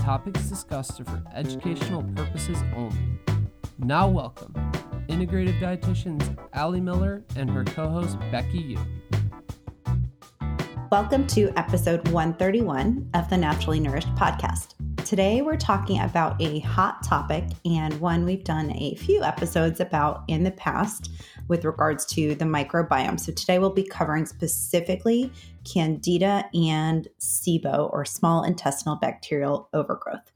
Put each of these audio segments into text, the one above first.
topics discussed are for educational purposes only. Now, welcome integrative dietitians Ali Miller and her co host Becky Yu. Welcome to episode 131 of the Naturally Nourished podcast. Today, we're talking about a hot topic and one we've done a few episodes about in the past with regards to the microbiome. So, today we'll be covering specifically Candida and SIBO or small intestinal bacterial overgrowth.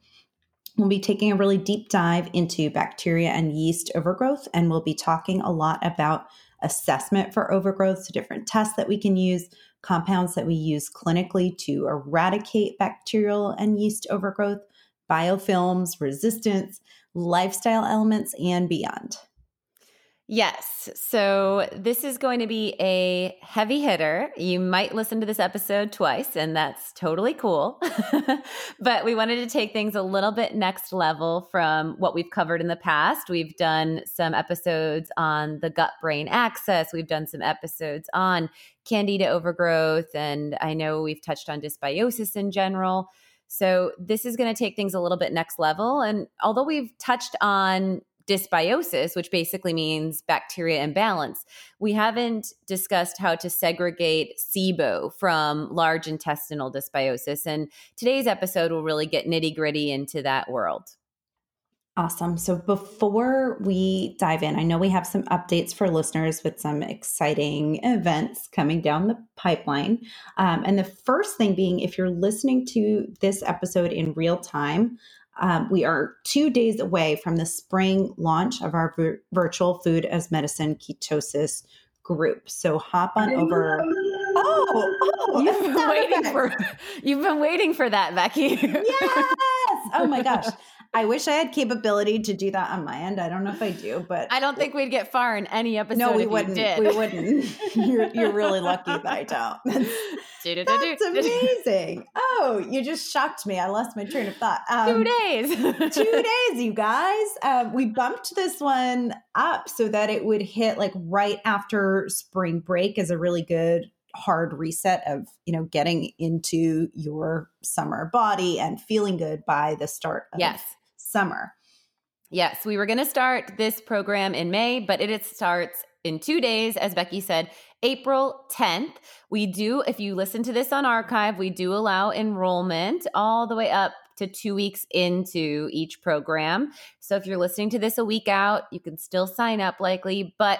We'll be taking a really deep dive into bacteria and yeast overgrowth, and we'll be talking a lot about assessment for overgrowth, so different tests that we can use, compounds that we use clinically to eradicate bacterial and yeast overgrowth, biofilms, resistance, lifestyle elements, and beyond. Yes. So this is going to be a heavy hitter. You might listen to this episode twice, and that's totally cool. but we wanted to take things a little bit next level from what we've covered in the past. We've done some episodes on the gut brain axis, we've done some episodes on candida overgrowth, and I know we've touched on dysbiosis in general. So this is going to take things a little bit next level. And although we've touched on dysbiosis, which basically means bacteria imbalance. We haven't discussed how to segregate SIBO from large intestinal dysbiosis. And today's episode will really get nitty gritty into that world. Awesome. So before we dive in, I know we have some updates for listeners with some exciting events coming down the pipeline. Um, and the first thing being, if you're listening to this episode in real time, um, we are two days away from the spring launch of our vir- virtual food as medicine ketosis group. So hop on over. Oh, oh you've been waiting for you've been waiting for that, Becky. yes. Oh my gosh. I wish I had capability to do that on my end. I don't know if I do, but I don't think we'd get far in any episode. No, we wouldn't. We wouldn't. You're, you're really lucky that I don't. That's, that's amazing. Oh, you just shocked me. I lost my train of thought. Um, two days. two days, you guys. Um, we bumped this one up so that it would hit like right after spring break as a really good hard reset of you know getting into your summer body and feeling good by the start of yes summer. Yes, we were going to start this program in May, but it starts in two days, as Becky said, April 10th. We do, if you listen to this on archive, we do allow enrollment all the way up to two weeks into each program. So if you're listening to this a week out, you can still sign up likely, but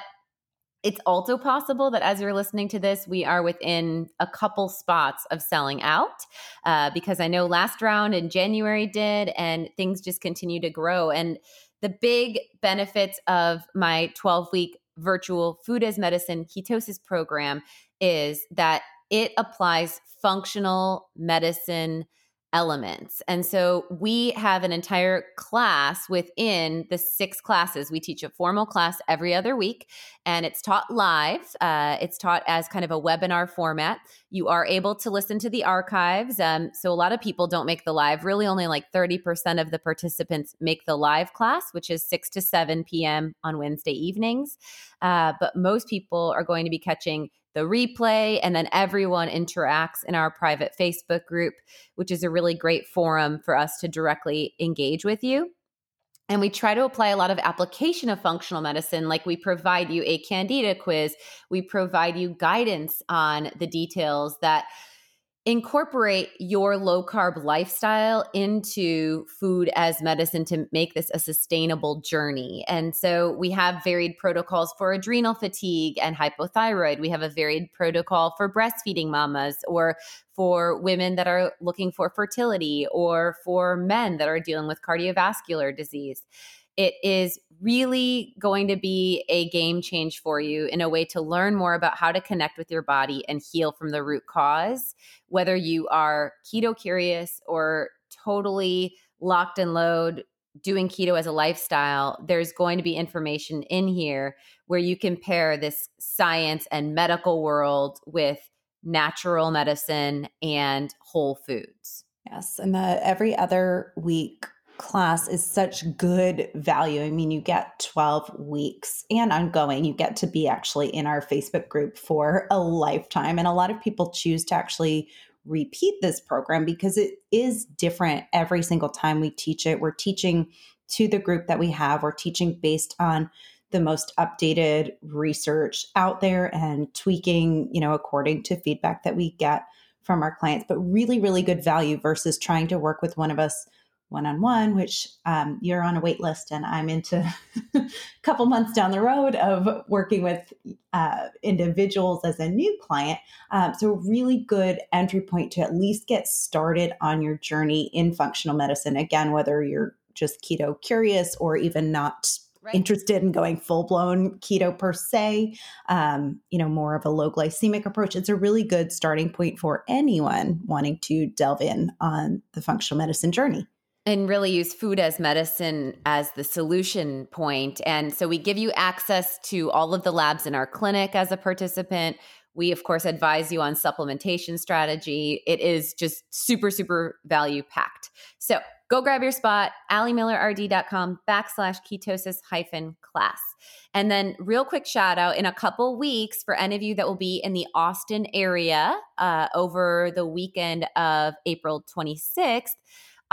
it's also possible that as you're listening to this, we are within a couple spots of selling out uh, because I know last round in January did, and things just continue to grow. And the big benefits of my 12 week virtual food as medicine ketosis program is that it applies functional medicine elements. And so we have an entire class within the six classes. We teach a formal class every other week, and it's taught live. Uh, it's taught as kind of a webinar format. You are able to listen to the archives. Um, so a lot of people don't make the live. Really, only like 30% of the participants make the live class, which is 6 to 7 p.m. on Wednesday evenings. Uh, but most people are going to be catching the replay, and then everyone interacts in our private Facebook group, which is a really great forum for us to directly engage with you. And we try to apply a lot of application of functional medicine, like we provide you a candida quiz, we provide you guidance on the details that incorporate your low carb lifestyle into food as medicine to make this a sustainable journey. And so we have varied protocols for adrenal fatigue and hypothyroid. We have a varied protocol for breastfeeding mamas or for women that are looking for fertility or for men that are dealing with cardiovascular disease it is really going to be a game change for you in a way to learn more about how to connect with your body and heal from the root cause, whether you are keto curious or totally locked and load doing keto as a lifestyle, there's going to be information in here where you compare this science and medical world with natural medicine and whole foods. Yes. And the every other week class is such good value. I mean, you get 12 weeks and ongoing. You get to be actually in our Facebook group for a lifetime. And a lot of people choose to actually repeat this program because it is different every single time we teach it. We're teaching to the group that we have, we're teaching based on the most updated research out there and tweaking, you know, according to feedback that we get from our clients, but really, really good value versus trying to work with one of us one on one, which um, you're on a wait list, and I'm into a couple months down the road of working with uh, individuals as a new client. Um, so, really good entry point to at least get started on your journey in functional medicine. Again, whether you're just keto curious or even not Right. interested in going full blown keto per se, um, you know, more of a low glycemic approach, it's a really good starting point for anyone wanting to delve in on the functional medicine journey and really use food as medicine as the solution point. And so we give you access to all of the labs in our clinic as a participant. We, of course, advise you on supplementation strategy. It is just super, super value packed. So go grab your spot, alimillerrd.com backslash ketosis hyphen class. And then, real quick shout out in a couple weeks for any of you that will be in the Austin area uh, over the weekend of April 26th.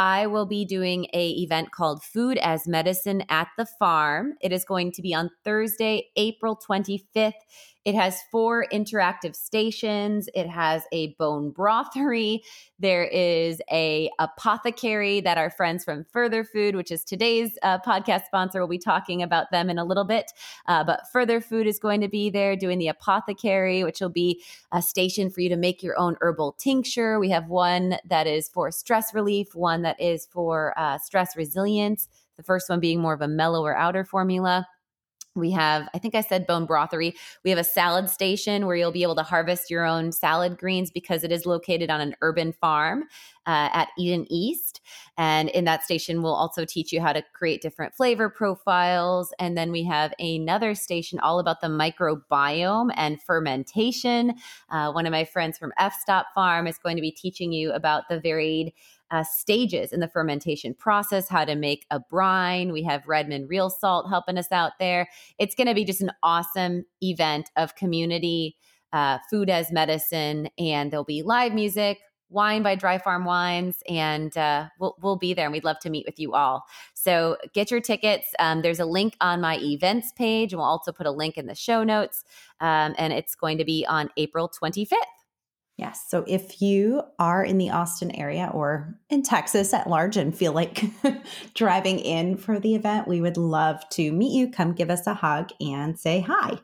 I will be doing a event called Food as Medicine at the Farm. It is going to be on Thursday, April 25th. It has four interactive stations. It has a bone brothery. There is a apothecary that our friends from Further Food, which is today's uh, podcast sponsor, will be talking about them in a little bit. Uh, but Further Food is going to be there doing the apothecary, which will be a station for you to make your own herbal tincture. We have one that is for stress relief, one that is for uh, stress resilience. The first one being more of a mellower outer formula. We have, I think I said bone brothery. We have a salad station where you'll be able to harvest your own salad greens because it is located on an urban farm uh, at Eden East. And in that station, we'll also teach you how to create different flavor profiles. And then we have another station all about the microbiome and fermentation. Uh, one of my friends from F Stop Farm is going to be teaching you about the varied uh, stages in the fermentation process, how to make a brine. We have Redmond Real Salt helping us out there. It's going to be just an awesome event of community uh, food as medicine, and there'll be live music, wine by Dry Farm Wines, and uh, we'll, we'll be there and we'd love to meet with you all. So get your tickets. Um, there's a link on my events page, and we'll also put a link in the show notes. Um, and it's going to be on April 25th. Yes. So if you are in the Austin area or in Texas at large and feel like driving in for the event, we would love to meet you. Come give us a hug and say hi.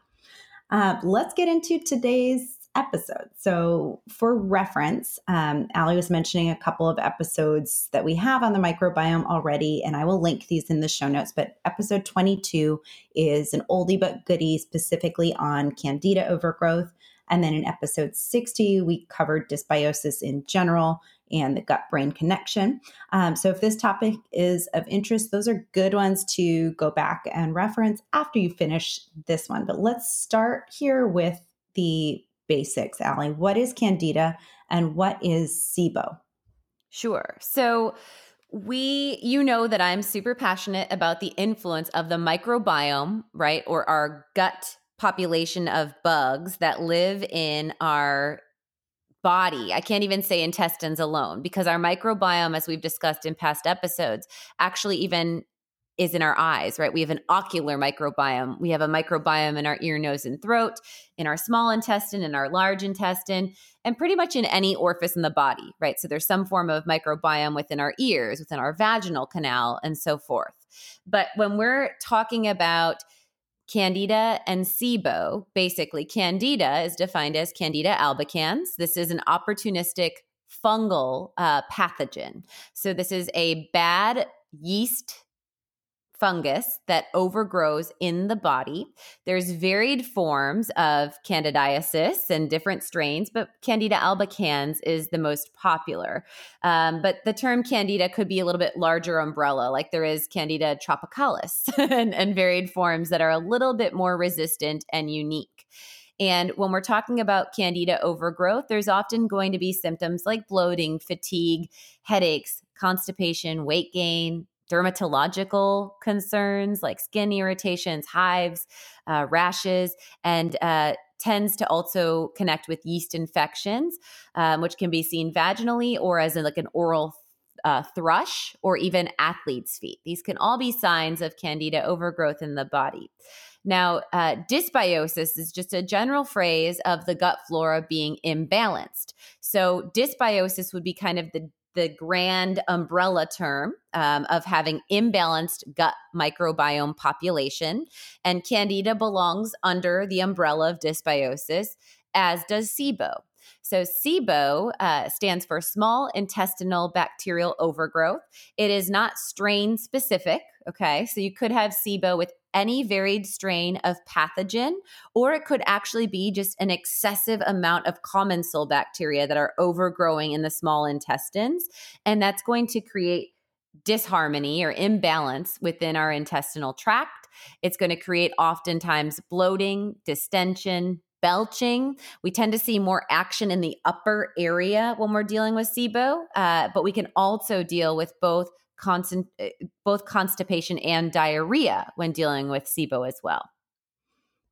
Uh, let's get into today's episode. So, for reference, um, Ali was mentioning a couple of episodes that we have on the microbiome already, and I will link these in the show notes. But episode 22 is an oldie but goodie specifically on candida overgrowth. And then in episode 60, we covered dysbiosis in general and the gut brain connection. Um, so, if this topic is of interest, those are good ones to go back and reference after you finish this one. But let's start here with the basics, Ali. What is Candida and what is SIBO? Sure. So, we you know that i'm super passionate about the influence of the microbiome right or our gut population of bugs that live in our body. I can't even say intestines alone because our microbiome, as we've discussed in past episodes, actually even is in our eyes, right? We have an ocular microbiome. We have a microbiome in our ear, nose, and throat, in our small intestine, in our large intestine, and pretty much in any orifice in the body, right? So there's some form of microbiome within our ears, within our vaginal canal, and so forth. But when we're talking about Candida and SIBO. Basically, Candida is defined as Candida albicans. This is an opportunistic fungal uh, pathogen. So, this is a bad yeast fungus that overgrows in the body. There's varied forms of candidiasis and different strains, but Candida albicans is the most popular. Um, but the term candida could be a little bit larger umbrella, like there is Candida tropicalis and, and varied forms that are a little bit more resistant and unique. And when we're talking about candida overgrowth, there's often going to be symptoms like bloating, fatigue, headaches, constipation, weight gain, dermatological concerns like skin irritations, hives, uh, rashes, and uh, tends to also connect with yeast infections, um, which can be seen vaginally or as in like an oral uh, thrush or even athlete's feet. These can all be signs of candida overgrowth in the body. Now, uh, dysbiosis is just a general phrase of the gut flora being imbalanced. So, dysbiosis would be kind of the the grand umbrella term um, of having imbalanced gut microbiome population. And Candida belongs under the umbrella of dysbiosis, as does SIBO. So, SIBO uh, stands for small intestinal bacterial overgrowth. It is not strain specific. Okay. So, you could have SIBO with any varied strain of pathogen, or it could actually be just an excessive amount of commensal bacteria that are overgrowing in the small intestines. And that's going to create disharmony or imbalance within our intestinal tract. It's going to create oftentimes bloating, distension, belching. We tend to see more action in the upper area when we're dealing with SIBO, uh, but we can also deal with both constant, eh, both constipation and diarrhea when dealing with SIBO as well.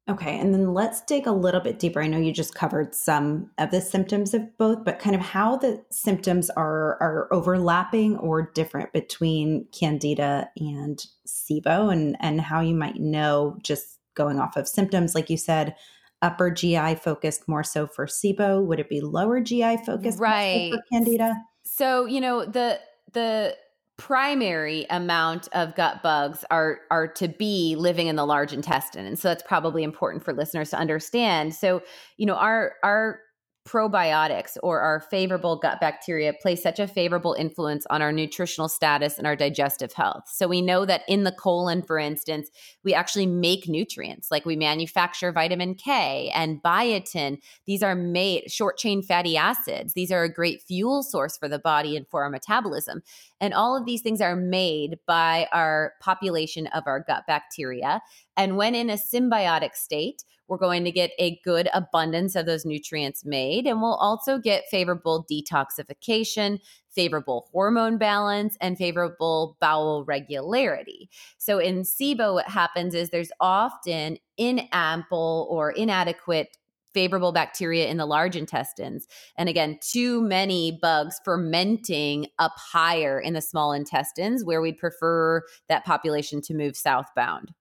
Okay, and then let's dig a little bit deeper. I know you just covered some of the symptoms of both, but kind of how the symptoms are are overlapping or different between candida and SIBO and and how you might know just going off of symptoms like you said upper GI focused more so for SIBO, would it be lower GI focused right. for candida? So, you know, the the primary amount of gut bugs are are to be living in the large intestine and so that's probably important for listeners to understand so you know our our probiotics or our favorable gut bacteria play such a favorable influence on our nutritional status and our digestive health. So we know that in the colon, for instance, we actually make nutrients like we manufacture vitamin K and biotin. These are made short chain fatty acids. These are a great fuel source for the body and for our metabolism. And all of these things are made by our population of our gut bacteria. And when in a symbiotic state, we're going to get a good abundance of those nutrients made, and we'll also get favorable detoxification, favorable hormone balance, and favorable bowel regularity. So in SIBO, what happens is there's often inample or inadequate favorable bacteria in the large intestines. And again, too many bugs fermenting up higher in the small intestines, where we'd prefer that population to move southbound.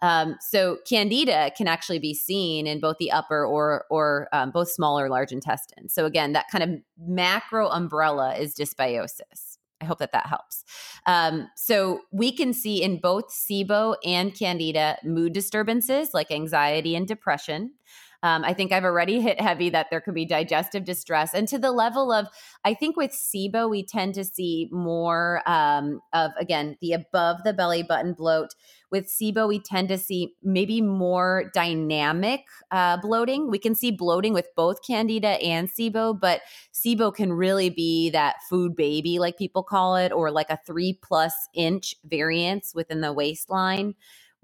Um, so candida can actually be seen in both the upper or or um, both small or large intestines. So again, that kind of macro umbrella is dysbiosis. I hope that that helps. Um, so we can see in both SIBO and Candida mood disturbances like anxiety and depression. Um, I think I've already hit heavy that there could be digestive distress. And to the level of, I think with SIBO, we tend to see more um, of, again, the above the belly button bloat. With SIBO, we tend to see maybe more dynamic uh, bloating. We can see bloating with both Candida and SIBO, but SIBO can really be that food baby, like people call it, or like a three plus inch variance within the waistline.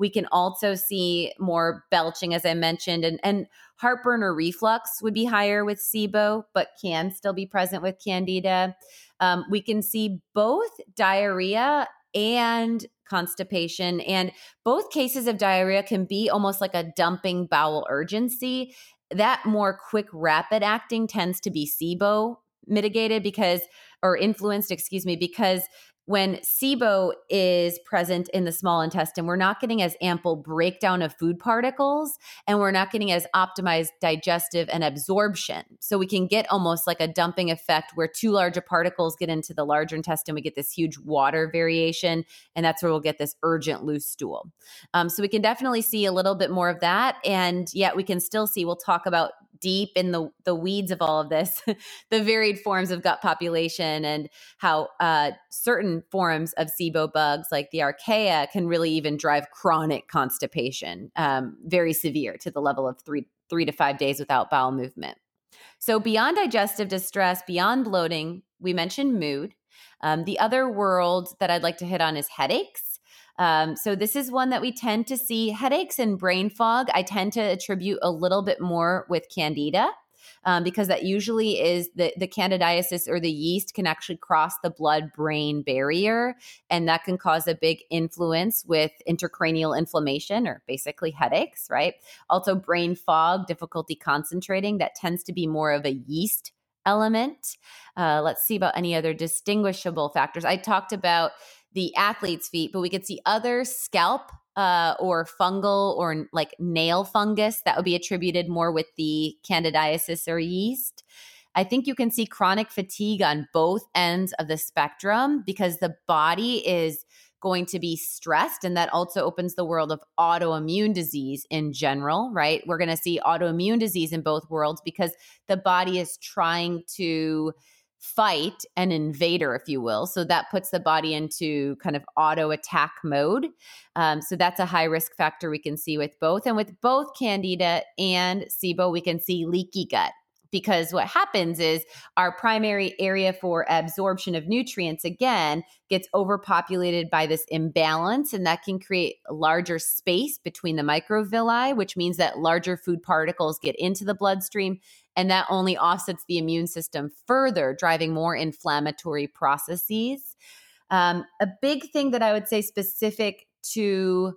We can also see more belching, as I mentioned, and, and heartburn or reflux would be higher with SIBO, but can still be present with Candida. Um, we can see both diarrhea and constipation. And both cases of diarrhea can be almost like a dumping bowel urgency. That more quick, rapid acting tends to be SIBO mitigated because, or influenced, excuse me, because when SIBO is present in the small intestine, we're not getting as ample breakdown of food particles and we're not getting as optimized digestive and absorption. So we can get almost like a dumping effect where too larger particles get into the larger intestine. We get this huge water variation, and that's where we'll get this urgent loose stool. Um, so we can definitely see a little bit more of that. And yet we can still see, we'll talk about deep in the the weeds of all of this, the varied forms of gut population and how uh, certain forms of SIBO bugs, like the archaea, can really even drive chronic constipation, um, very severe to the level of three three to five days without bowel movement. So beyond digestive distress, beyond bloating, we mentioned mood. Um, the other world that I'd like to hit on is headaches. Um, so this is one that we tend to see headaches and brain fog. I tend to attribute a little bit more with candida. Um, because that usually is the, the candidiasis or the yeast can actually cross the blood brain barrier. And that can cause a big influence with intracranial inflammation or basically headaches, right? Also, brain fog, difficulty concentrating, that tends to be more of a yeast element. Uh, let's see about any other distinguishable factors. I talked about the athlete's feet, but we could see other scalp uh, or fungal or like nail fungus that would be attributed more with the candidiasis or yeast. I think you can see chronic fatigue on both ends of the spectrum because the body is going to be stressed. And that also opens the world of autoimmune disease in general, right? We're going to see autoimmune disease in both worlds because the body is trying to fight an invader, if you will. So that puts the body into kind of auto attack mode. Um, so that's a high risk factor we can see with both. And with both Candida and SIBO, we can see leaky gut because what happens is our primary area for absorption of nutrients again gets overpopulated by this imbalance and that can create larger space between the microvilli which means that larger food particles get into the bloodstream and that only offsets the immune system further, driving more inflammatory processes. Um, a big thing that I would say specific to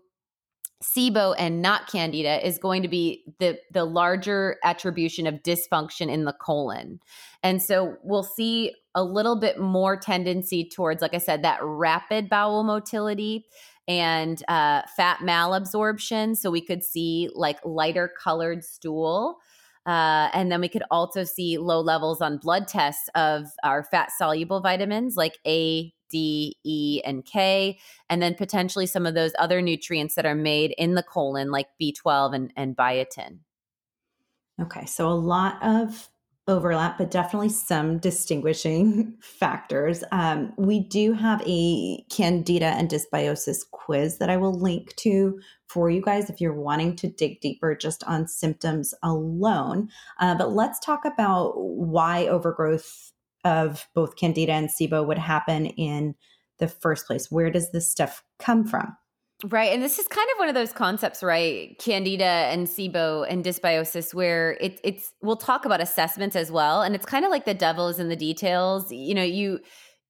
SIBO and not candida is going to be the the larger attribution of dysfunction in the colon. And so we'll see a little bit more tendency towards like I said that rapid bowel motility and uh, fat malabsorption so we could see like lighter colored stool uh, and then we could also see low levels on blood tests of our fat soluble vitamins like A, D, E, and K, and then potentially some of those other nutrients that are made in the colon like B12 and, and biotin. Okay, so a lot of overlap, but definitely some distinguishing factors. Um, we do have a candida and dysbiosis quiz that I will link to for you guys if you're wanting to dig deeper just on symptoms alone. Uh, but let's talk about why overgrowth of both candida and SIBO would happen in the first place. Where does this stuff come from? Right. And this is kind of one of those concepts, right? Candida and SIBO and dysbiosis, where it, it's, we'll talk about assessments as well. And it's kind of like the devil is in the details. You know, you,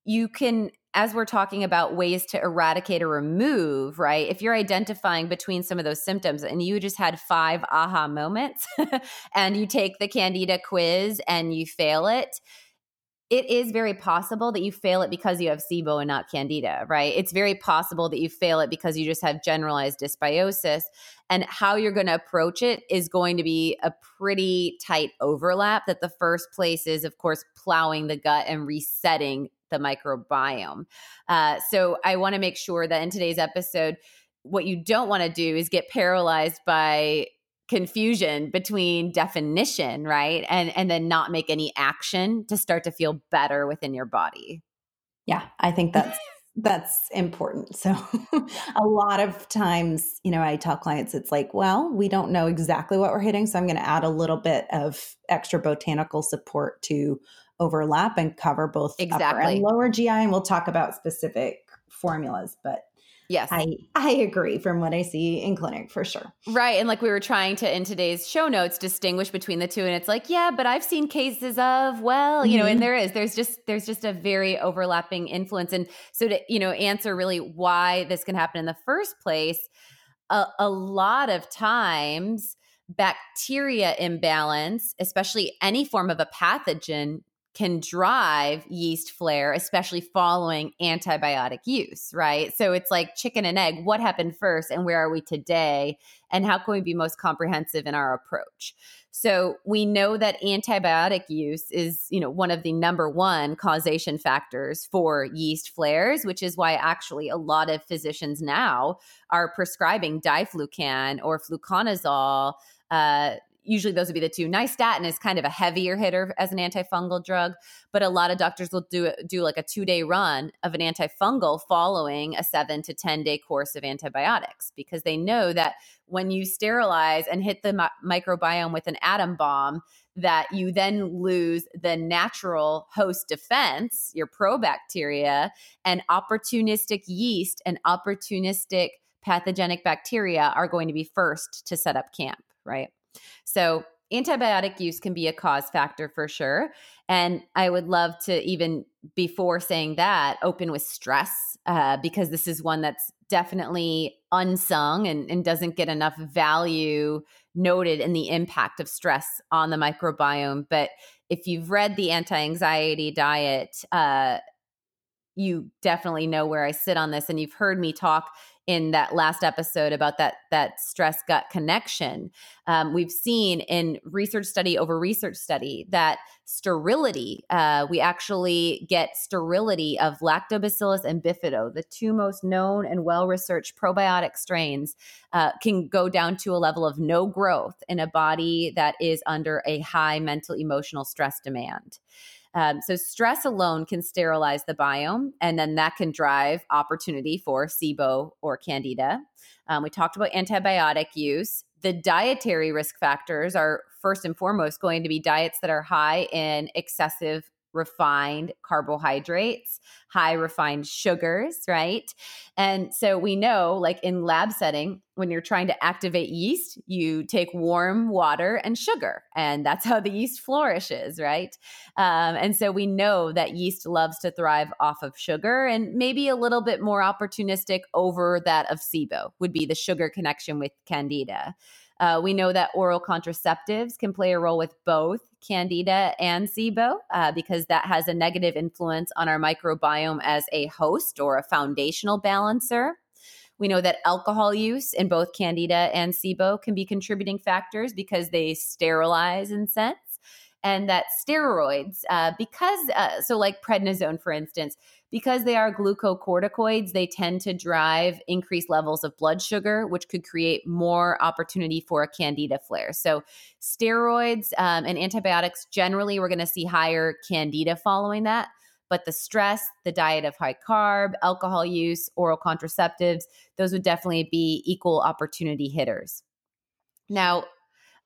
you can, as we're talking about ways to eradicate or remove, right? If you're identifying between some of those symptoms and you just had five aha moments and you take the Candida quiz and you fail it, it is very possible that you fail it because you have SIBO and not Candida, right? It's very possible that you fail it because you just have generalized dysbiosis. And how you're going to approach it is going to be a pretty tight overlap. That the first place is, of course, plowing the gut and resetting the microbiome. Uh, so I want to make sure that in today's episode, what you don't want to do is get paralyzed by confusion between definition, right? And and then not make any action to start to feel better within your body. Yeah, I think that's that's important. So a lot of times, you know, I tell clients it's like, well, we don't know exactly what we're hitting, so I'm going to add a little bit of extra botanical support to overlap and cover both exactly. upper and lower GI and we'll talk about specific formulas, but Yes. I I agree from what I see in clinic for sure. Right. And like we were trying to in today's show notes distinguish between the two and it's like, yeah, but I've seen cases of, well, you mm-hmm. know, and mm-hmm. there is there's just there's just a very overlapping influence and so to, you know, answer really why this can happen in the first place, a, a lot of times bacteria imbalance, especially any form of a pathogen can drive yeast flare, especially following antibiotic use, right? So it's like chicken and egg. What happened first, and where are we today? And how can we be most comprehensive in our approach? So we know that antibiotic use is, you know, one of the number one causation factors for yeast flares, which is why actually a lot of physicians now are prescribing diflucan or fluconazole uh, usually those would be the two. Nystatin is kind of a heavier hitter as an antifungal drug, but a lot of doctors will do do like a two day run of an antifungal following a seven to ten day course of antibiotics because they know that when you sterilize and hit the mi- microbiome with an atom bomb, that you then lose the natural host defense, your probacteria, and opportunistic yeast and opportunistic pathogenic bacteria are going to be first to set up camp, right? So, antibiotic use can be a cause factor for sure. And I would love to, even before saying that, open with stress uh, because this is one that's definitely unsung and, and doesn't get enough value noted in the impact of stress on the microbiome. But if you've read the anti anxiety diet, uh, you definitely know where I sit on this, and you've heard me talk in that last episode about that that stress gut connection. Um, we've seen in research study over research study that sterility, uh, we actually get sterility of lactobacillus and bifido, the two most known and well researched probiotic strains, uh, can go down to a level of no growth in a body that is under a high mental emotional stress demand. Um, so stress alone can sterilize the biome, and then that can drive opportunity for SIBO or Candida. Um, we talked about antibiotic use. The dietary risk factors are first and foremost going to be diets that are high in excessive refined carbohydrates, high refined sugars, right? And so we know, like in lab setting, when you're trying to activate yeast, you take warm water and sugar, and that's how the yeast flourishes, right? Um, and so we know that yeast loves to thrive off of sugar, and maybe a little bit more opportunistic over that of SIBO would be the sugar connection with Candida. Uh, we know that oral contraceptives can play a role with both Candida and SIBO uh, because that has a negative influence on our microbiome as a host or a foundational balancer. We know that alcohol use in both Candida and SIBO can be contributing factors because they sterilize in sense. And that steroids, uh, because, uh, so like prednisone, for instance, because they are glucocorticoids, they tend to drive increased levels of blood sugar, which could create more opportunity for a candida flare. So, steroids um, and antibiotics generally, we're going to see higher candida following that. But the stress, the diet of high carb, alcohol use, oral contraceptives, those would definitely be equal opportunity hitters. Now,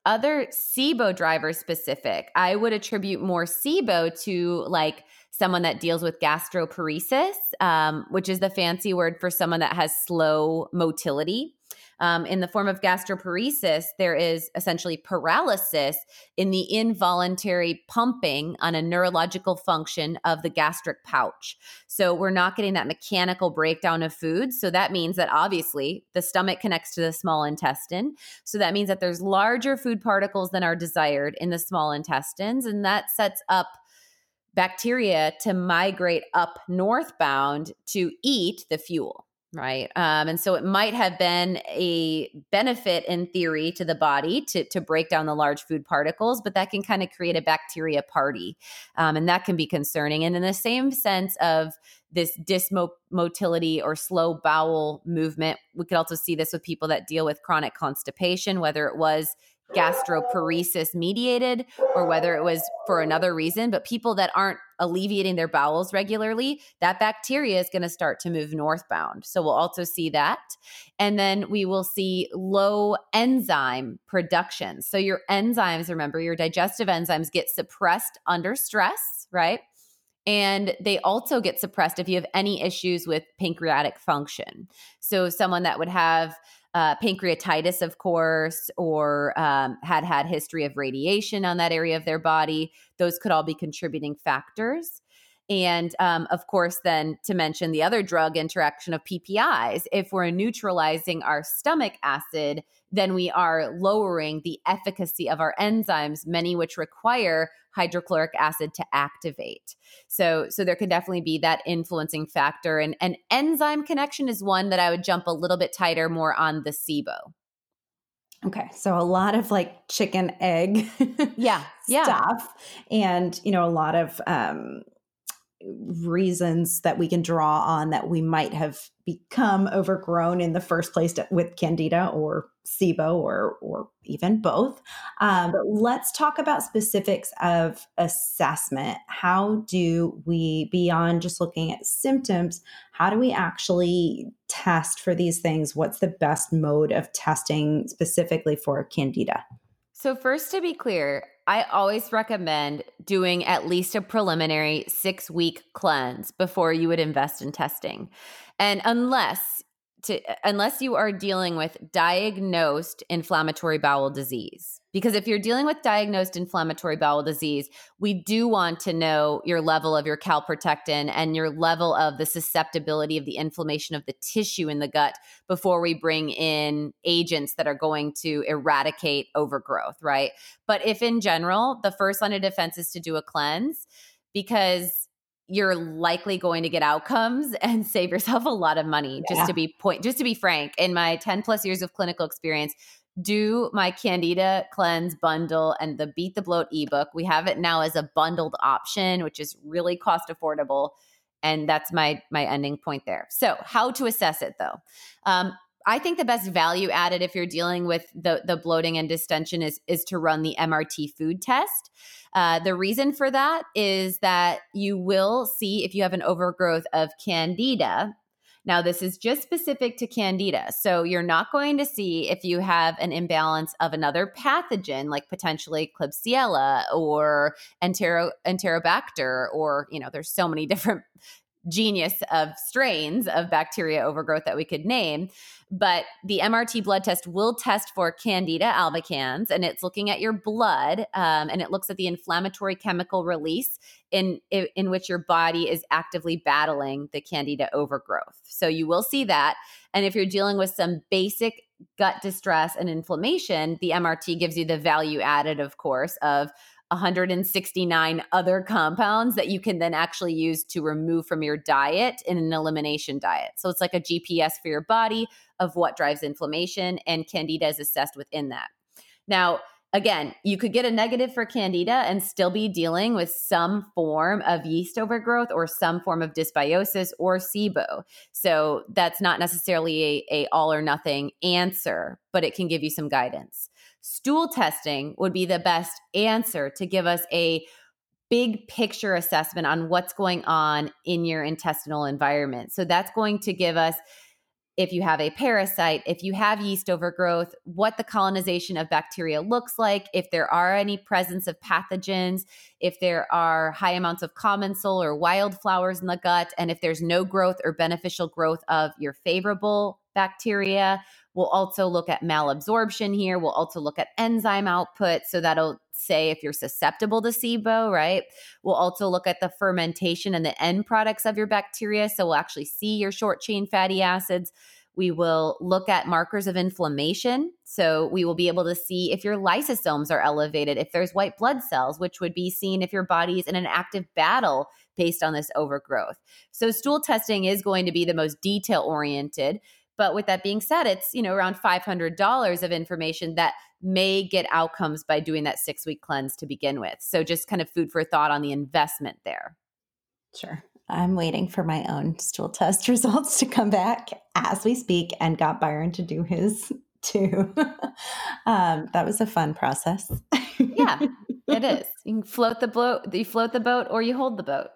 other SIBO drivers specific, I would attribute more SIBO to like someone that deals with gastroparesis, um, which is the fancy word for someone that has slow motility. Um, in the form of gastroparesis, there is essentially paralysis in the involuntary pumping on a neurological function of the gastric pouch. So we're not getting that mechanical breakdown of food. So that means that obviously the stomach connects to the small intestine. So that means that there's larger food particles than are desired in the small intestines. And that sets up bacteria to migrate up northbound to eat the fuel right? Um, and so it might have been a benefit in theory to the body to, to break down the large food particles but that can kind of create a bacteria party um, and that can be concerning. And in the same sense of this dysmotility or slow bowel movement we could also see this with people that deal with chronic constipation whether it was gastroparesis mediated or whether it was for another reason. But people that aren't alleviating their bowels regularly, that bacteria is going to start to move northbound. So we'll also see that. And then we will see low enzyme production. So your enzymes, remember, your digestive enzymes get suppressed under stress, right? And they also get suppressed if you have any issues with pancreatic function. So, someone that would have uh, pancreatitis, of course, or um, had had history of radiation on that area of their body. Those could all be contributing factors. And um, of course, then to mention the other drug interaction of PPIs, if we're neutralizing our stomach acid, then we are lowering the efficacy of our enzymes, many which require hydrochloric acid to activate. So, so there could definitely be that influencing factor. And an enzyme connection is one that I would jump a little bit tighter more on the SIBO. Okay, so a lot of like chicken egg, yeah, yeah, stuff, and you know a lot of um, reasons that we can draw on that we might have become overgrown in the first place with candida or SIBO or or even both. Um, but let's talk about specifics of assessment. How do we, beyond just looking at symptoms, how do we actually test for these things? What's the best mode of testing specifically for candida? So, first, to be clear, I always recommend doing at least a preliminary six week cleanse before you would invest in testing. And unless to unless you are dealing with diagnosed inflammatory bowel disease. Because if you're dealing with diagnosed inflammatory bowel disease, we do want to know your level of your calprotectin and your level of the susceptibility of the inflammation of the tissue in the gut before we bring in agents that are going to eradicate overgrowth, right? But if in general, the first line of defense is to do a cleanse because you're likely going to get outcomes and save yourself a lot of money yeah. just to be point just to be frank. In my 10 plus years of clinical experience do my candida cleanse bundle and the beat the bloat ebook we have it now as a bundled option which is really cost affordable and that's my my ending point there. So how to assess it though. Um, I think the best value added if you're dealing with the the bloating and distension is is to run the MRT food test. Uh, the reason for that is that you will see if you have an overgrowth of candida. Now, this is just specific to candida. So, you're not going to see if you have an imbalance of another pathogen, like potentially Klebsiella or Entero, Enterobacter, or, you know, there's so many different genius of strains of bacteria overgrowth that we could name. But the MRT blood test will test for Candida albicans, and it's looking at your blood, um, and it looks at the inflammatory chemical release in, in in which your body is actively battling the Candida overgrowth. So you will see that. And if you're dealing with some basic gut distress and inflammation, the MRT gives you the value added, of course, of 169 other compounds that you can then actually use to remove from your diet in an elimination diet. So it's like a GPS for your body of what drives inflammation, and candida is assessed within that. Now, again, you could get a negative for candida and still be dealing with some form of yeast overgrowth or some form of dysbiosis or SIBO. So that's not necessarily a, a all or nothing answer, but it can give you some guidance. Stool testing would be the best answer to give us a big picture assessment on what's going on in your intestinal environment. So that's going to give us if you have a parasite, if you have yeast overgrowth, what the colonization of bacteria looks like, if there are any presence of pathogens, if there are high amounts of commensal or wildflowers in the gut, and if there's no growth or beneficial growth of your favorable bacteria. We'll also look at malabsorption here. We'll also look at enzyme output. So that'll say if you're susceptible to SIBO, right? We'll also look at the fermentation and the end products of your bacteria. So we'll actually see your short chain fatty acids. We will look at markers of inflammation. So we will be able to see if your lysozymes are elevated, if there's white blood cells, which would be seen if your body's in an active battle based on this overgrowth. So stool testing is going to be the most detail oriented. But with that being said, it's, you know, around $500 of information that may get outcomes by doing that six week cleanse to begin with. So just kind of food for thought on the investment there. Sure. I'm waiting for my own stool test results to come back as we speak and got Byron to do his too. um, that was a fun process. yeah, it is. You can float the boat, you float the boat or you hold the boat.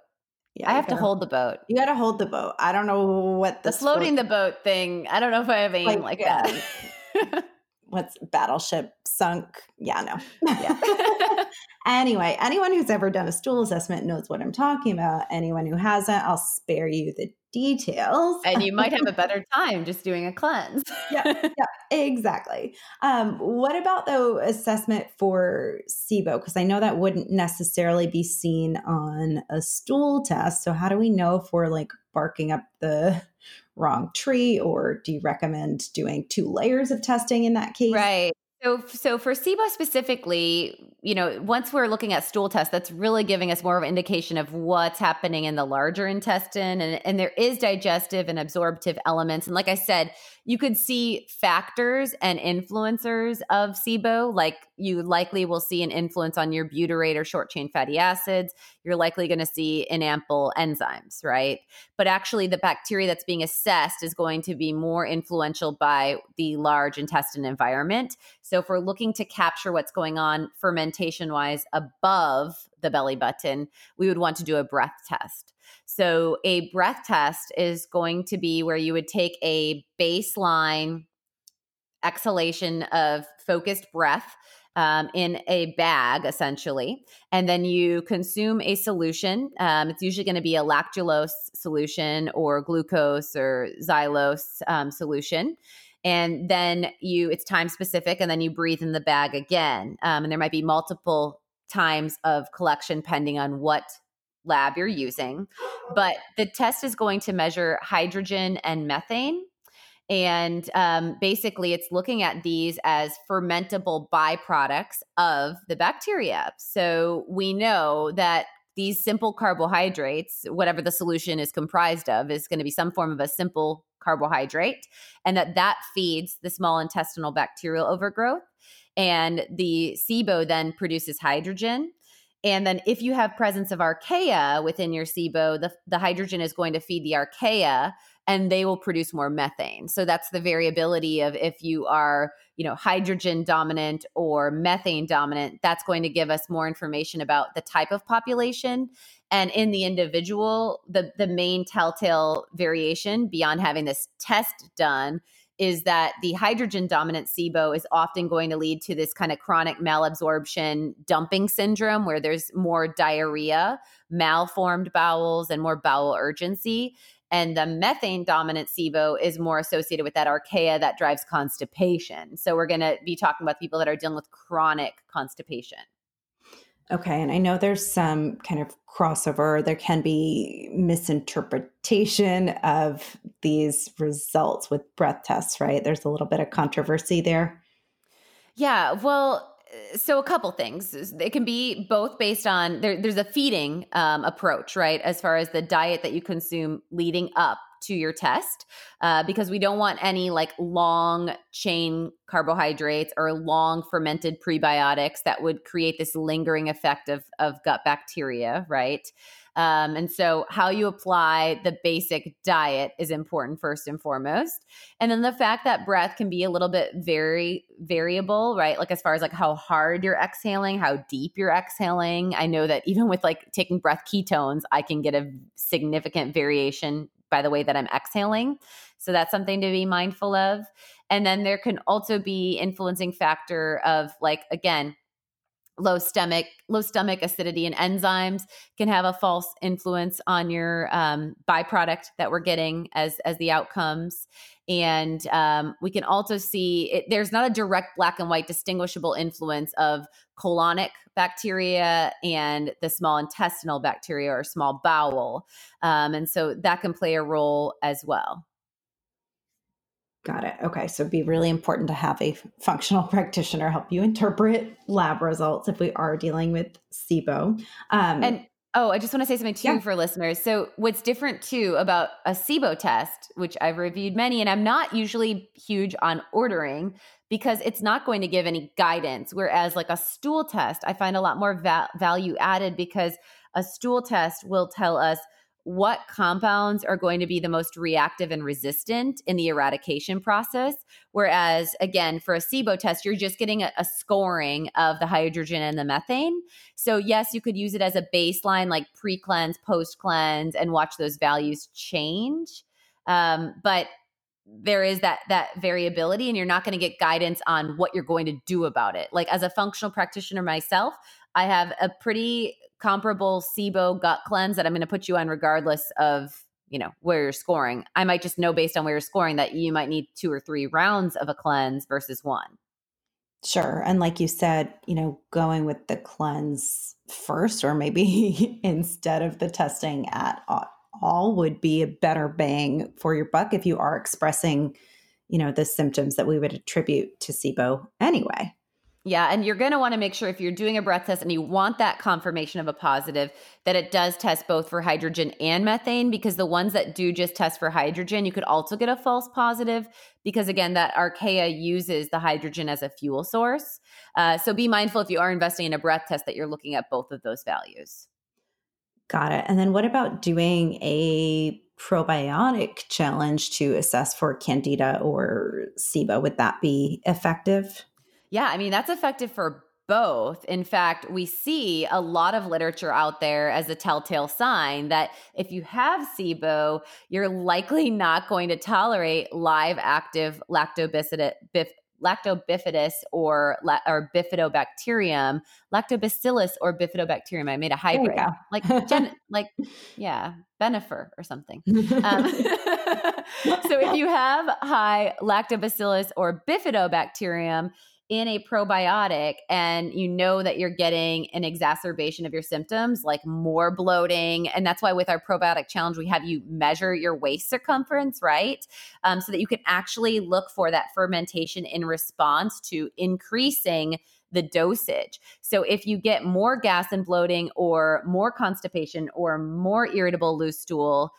Yeah, I have gotta, to hold the boat. You got to hold the boat. I don't know what the, the floating the boat thing. I don't know if I have aim like, like yeah. that. What's battleship sunk? Yeah, no. Yeah. anyway, anyone who's ever done a stool assessment knows what I'm talking about. Anyone who hasn't, I'll spare you the details. and you might have a better time just doing a cleanse. yeah, yeah, exactly. Um, what about though assessment for SIBO? Because I know that wouldn't necessarily be seen on a stool test. So how do we know if we're like barking up the wrong tree, or do you recommend doing two layers of testing in that case? Right. So, so for SIBO specifically, you know, once we're looking at stool tests, that's really giving us more of an indication of what's happening in the larger intestine. And, and there is digestive and absorptive elements. And like I said, you could see factors and influencers of SIBO, like you likely will see an influence on your butyrate or short chain fatty acids. You're likely going to see in ample enzymes, right? But actually, the bacteria that's being assessed is going to be more influential by the large intestine environment. So, if we're looking to capture what's going on fermentation wise above the belly button, we would want to do a breath test. So, a breath test is going to be where you would take a baseline exhalation of focused breath um, in a bag, essentially, and then you consume a solution. Um, it's usually going to be a lactulose solution or glucose or xylose um, solution. And then you, it's time specific, and then you breathe in the bag again. Um, and there might be multiple times of collection pending on what lab you're using. But the test is going to measure hydrogen and methane. And um, basically, it's looking at these as fermentable byproducts of the bacteria. So we know that these simple carbohydrates, whatever the solution is comprised of, is going to be some form of a simple carbohydrate, and that that feeds the small intestinal bacterial overgrowth. And the SIBO then produces hydrogen and then if you have presence of archaea within your SIBO, the, the hydrogen is going to feed the archaea and they will produce more methane. So that's the variability of if you are, you know, hydrogen dominant or methane dominant, that's going to give us more information about the type of population. And in the individual, the the main telltale variation beyond having this test done is that the hydrogen dominant SIBO is often going to lead to this kind of chronic malabsorption dumping syndrome where there's more diarrhea, malformed bowels, and more bowel urgency. And the methane dominant SIBO is more associated with that archaea that drives constipation. So we're going to be talking about people that are dealing with chronic constipation. Okay. And I know there's some kind of crossover. There can be misinterpretation of these results with breath tests, right? There's a little bit of controversy there. Yeah. Well, so a couple things it can be both based on there, there's a feeding um, approach right as far as the diet that you consume leading up to your test uh, because we don't want any like long chain carbohydrates or long fermented prebiotics that would create this lingering effect of, of gut bacteria, right? Um, and so, how you apply the basic diet is important first and foremost. And then the fact that breath can be a little bit very variable, right? Like, as far as like how hard you're exhaling, how deep you're exhaling. I know that even with like taking breath ketones, I can get a significant variation by the way that I'm exhaling. So that's something to be mindful of. And then there can also be influencing factor of like again low stomach low stomach acidity and enzymes can have a false influence on your um, byproduct that we're getting as as the outcomes and um, we can also see it, there's not a direct black and white distinguishable influence of colonic bacteria and the small intestinal bacteria or small bowel. Um, and so that can play a role as well. Got it. Okay. So it'd be really important to have a functional practitioner help you interpret lab results if we are dealing with SIBO. Um, and Oh, I just want to say something too yeah. for listeners. So, what's different too about a SIBO test, which I've reviewed many, and I'm not usually huge on ordering because it's not going to give any guidance. Whereas, like a stool test, I find a lot more va- value added because a stool test will tell us what compounds are going to be the most reactive and resistant in the eradication process. Whereas, again, for a SIBO test, you're just getting a, a, scoring of the hydrogen and the methane. So, yes, you could use it as a baseline, like pre cleanse, post cleanse, and watch those values change. Um, but there is that that variability and you're not going to get guidance on what you're going to do about it like as a functional practitioner myself i have a pretty comparable SIBO gut cleanse that I'm going to put you on regardless of you know where you're scoring. I might just know based on where you're scoring that you might need two or three rounds of a cleanse versus one. Sure. And like you said, you know, going with the cleanse first or maybe instead of the testing at all would be a better bang for your buck if you are expressing, you know, the symptoms that we would attribute to SIBO anyway. Yeah, and you're going to want to make sure if you're doing a breath test and you want that confirmation of a positive, that it does test both for hydrogen and methane, because the ones that do just test for hydrogen, you could also get a false positive, because again, that Archaea uses the hydrogen as a fuel source. Uh, so be mindful if you are investing in a breath test that you're looking at both of those values. Got it. And then what about doing a probiotic challenge to assess for candida or SIBO? Would that be effective? Yeah, I mean, that's effective for both. In fact, we see a lot of literature out there as a telltale sign that if you have SIBO, you're likely not going to tolerate live active lactobacillus lactobifidus or or bifidobacterium, lactobacillus or bifidobacterium. I made a hybrid, like gen, like yeah, Benifer or something. Um, so if you have high lactobacillus or bifidobacterium, in a probiotic and you know that you're getting an exacerbation of your symptoms like more bloating and that's why with our probiotic challenge we have you measure your waist circumference right um, so that you can actually look for that fermentation in response to increasing the dosage. So if you get more gas and bloating or more constipation or more irritable loose stool,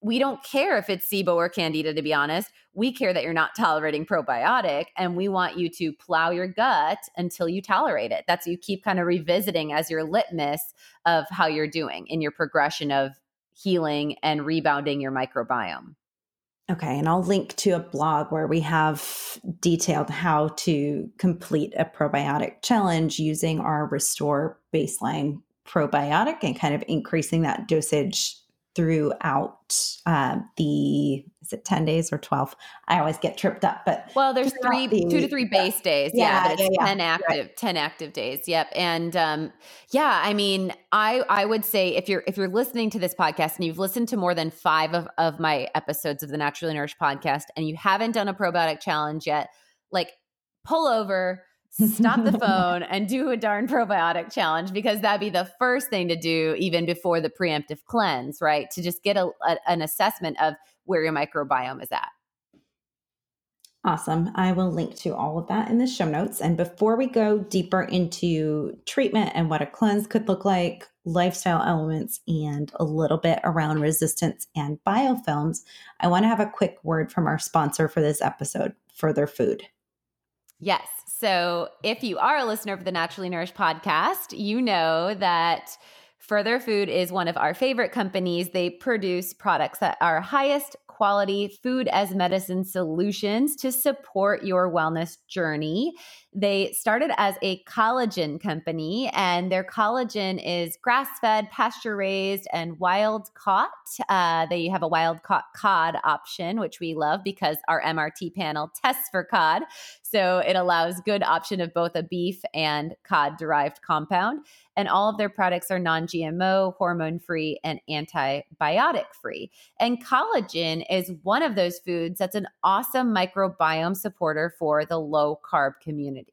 we don't care if it's SIBO or Candida, to be honest. We care that you're not tolerating probiotic and we want you to plow your gut until you tolerate it. That's you keep kind of revisiting as your litmus of how you're doing in your progression of healing and rebounding your microbiome. Okay, and I'll link to a blog where we have detailed how to complete a probiotic challenge using our Restore baseline probiotic and kind of increasing that dosage throughout uh, the is it 10 days or 12 i always get tripped up but well there's three the, two to three base days. Yeah, yeah but it's yeah, 10 active right. 10 active days. Yep. And um, yeah i mean i i would say if you're if you're listening to this podcast and you've listened to more than five of, of my episodes of the naturally nourished podcast and you haven't done a probiotic challenge yet like pull over stop the phone and do a darn probiotic challenge because that'd be the first thing to do even before the preemptive cleanse, right? To just get a, a, an assessment of where your microbiome is at. Awesome. I will link to all of that in the show notes. And before we go deeper into treatment and what a cleanse could look like, lifestyle elements, and a little bit around resistance and biofilms, I want to have a quick word from our sponsor for this episode, Further Food. Yes. So, if you are a listener of the Naturally Nourished podcast, you know that Further Food is one of our favorite companies. They produce products that are highest quality food as medicine solutions to support your wellness journey. They started as a collagen company, and their collagen is grass fed, pasture raised, and wild caught. Uh, they have a wild caught cod option, which we love because our MRT panel tests for cod. So it allows good option of both a beef and cod derived compound. And all of their products are non GMO, hormone free, and antibiotic free. And collagen is one of those foods that's an awesome microbiome supporter for the low carb community.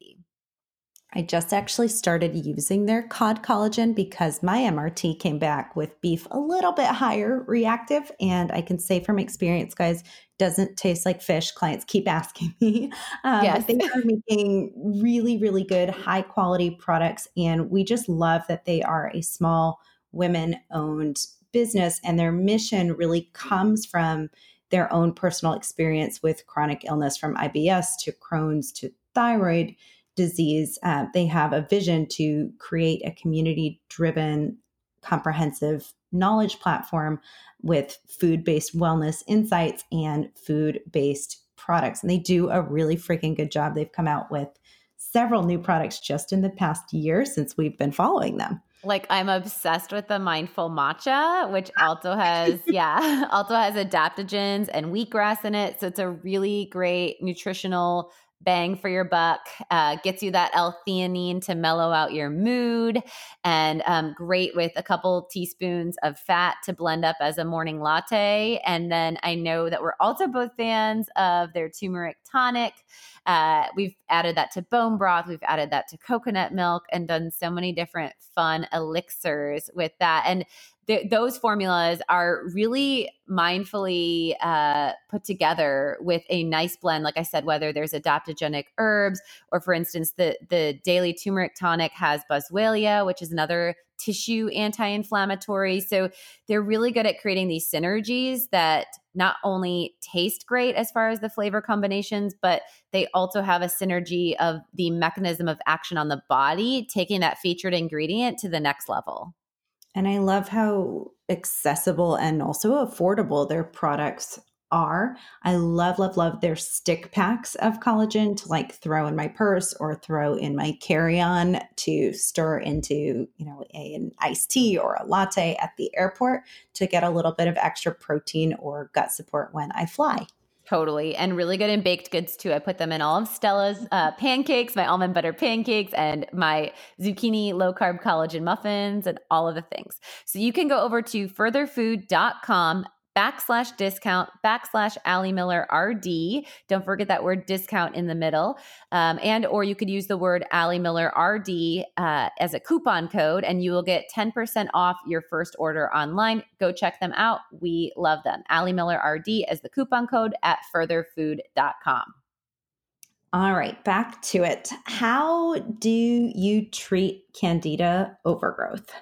I just actually started using their cod collagen because my MRT came back with beef a little bit higher reactive. And I can say from experience, guys, doesn't taste like fish. Clients keep asking me. Um, yes. They are making really, really good, high quality products. And we just love that they are a small women owned business. And their mission really comes from their own personal experience with chronic illness from IBS to Crohn's to thyroid disease, uh, they have a vision to create a community driven, comprehensive knowledge platform with food based wellness insights and food based products. And they do a really freaking good job. They've come out with several new products just in the past year since we've been following them. Like I'm obsessed with the mindful matcha, which also has, yeah, also has adaptogens and wheatgrass in it. So it's a really great nutritional bang for your buck, uh, gets you that L-theanine to mellow out your mood, and um, great with a couple teaspoons of fat to blend up as a morning latte. And then I know that we're also both fans of their turmeric tonic. Uh, we've added that to bone broth, we've added that to coconut milk, and done so many different fun elixirs with that. And th- those formulas are really mindfully uh, put together with a nice blend. Like I said, whether there's adaptogenic herbs, or for instance, the the daily turmeric tonic has boswellia, which is another tissue anti-inflammatory. So they're really good at creating these synergies that not only taste great as far as the flavor combinations, but they also have a synergy of the mechanism of action on the body, taking that featured ingredient to the next level. And I love how accessible and also affordable their products are. I love, love, love their stick packs of collagen to like throw in my purse or throw in my carry on to stir into, you know, a, an iced tea or a latte at the airport to get a little bit of extra protein or gut support when I fly. Totally. And really good in baked goods too. I put them in all of Stella's uh, pancakes, my almond butter pancakes, and my zucchini low carb collagen muffins, and all of the things. So you can go over to furtherfood.com backslash discount backslash Ali Miller RD. Don't forget that word discount in the middle. Um, and or you could use the word Ali Miller RD uh, as a coupon code and you will get 10% off your first order online. Go check them out. We love them. Ali Miller RD as the coupon code at furtherfood.com. All right, back to it. How do you treat candida overgrowth?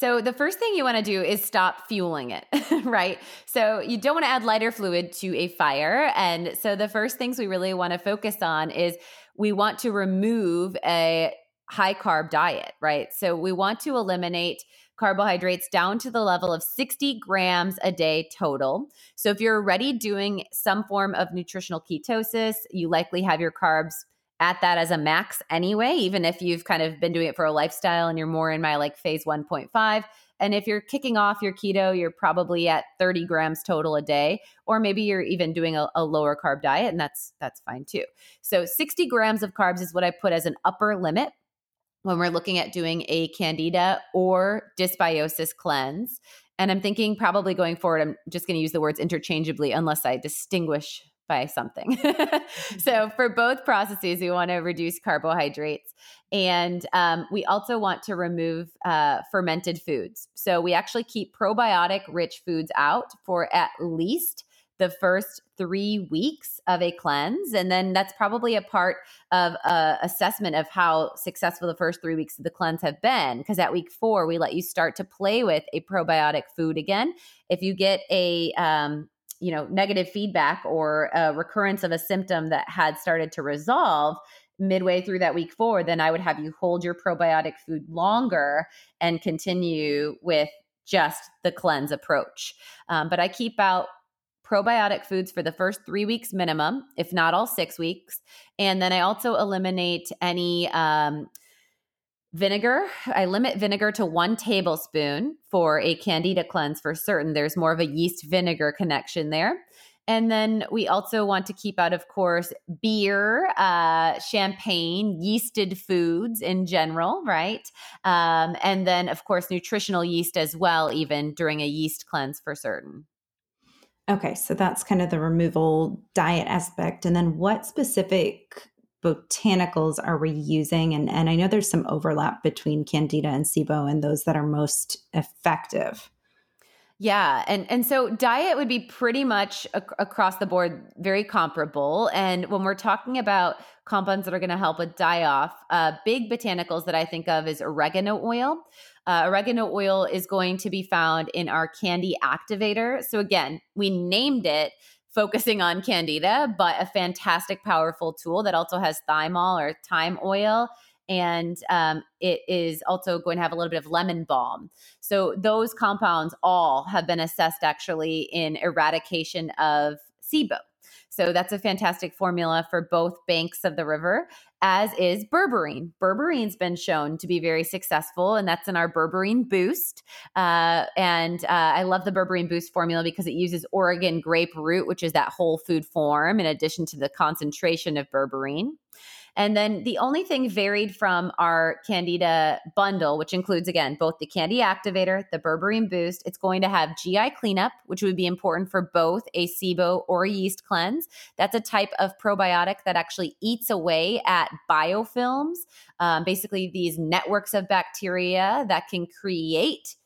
So, the first thing you want to do is stop fueling it, right? So, you don't want to add lighter fluid to a fire. And so, the first things we really want to focus on is we want to remove a high carb diet, right? So, we want to eliminate carbohydrates down to the level of 60 grams a day total. So, if you're already doing some form of nutritional ketosis, you likely have your carbs at that as a max anyway, even if you've kind of been doing it for a lifestyle and you're more in my like phase 1.5. And if you're kicking off your keto, you're probably at 30 grams total a day, or maybe you're even doing a, a, lower carb diet, and that's that's fine too. So 60 grams of carbs is what I put as an upper limit when we're looking at doing a candida or dysbiosis cleanse. And I'm thinking probably going forward, I'm just going to use the words interchangeably unless I distinguish by something. so for both processes, we want to reduce carbohydrates. And um, we also want to remove uh, fermented foods. So we actually keep probiotic rich foods out for at least the first three weeks of a cleanse. And then that's probably a part of a assessment of how successful the first three weeks of the cleanse have been. Because at week four, we let you start to play with a probiotic food again. If you get a um, you know negative feedback or a recurrence of a symptom that had started to resolve midway through that week four then i would have you hold your probiotic food longer and continue with just the cleanse approach. Um, but i keep out probiotic foods for the first three weeks minimum if not all six weeks. And then i also eliminate any um, Vinegar, I limit vinegar to one tablespoon for a candida cleanse for certain. There's more of a yeast vinegar connection there. And then we also want to keep out, of course, beer, uh, champagne, yeasted foods in general, right? Um, and then, of course, nutritional yeast as well, even during a yeast cleanse for certain. Okay, so that's kind of the removal diet aspect. And then what specific botanicals are we using? And, and I know there's some overlap between Candida and SIBO and those that are most effective. Yeah, and and so diet would be pretty much ac- across the board very comparable. And when we're talking about compounds that are going to help with die off, uh, big botanicals that I think of is oregano oil. Uh, oregano oil is going to be found in our candy activator. So again, we named it focusing on candida, but a fantastic, powerful tool that also has thymol or thyme oil. And um, it is also going to have a little bit of lemon balm. So, those compounds all have been assessed actually in eradication of SIBO. So that's a fantastic formula for both banks of the river, as is berberine. Berberine's been shown to be very successful, and that's in our berberine boost. Uh, and uh, I love the berberine boost formula because it uses Oregon grape root, which is that whole food form, in addition to the concentration of berberine. And then the only thing varied from our Candida bundle, which includes again both the Candy Activator, the Berberine Boost, it's going to have GI cleanup, which would be important for both a SIBO or a yeast cleanse. That's a type of probiotic that actually eats away at biofilms, um, basically these networks of bacteria that can create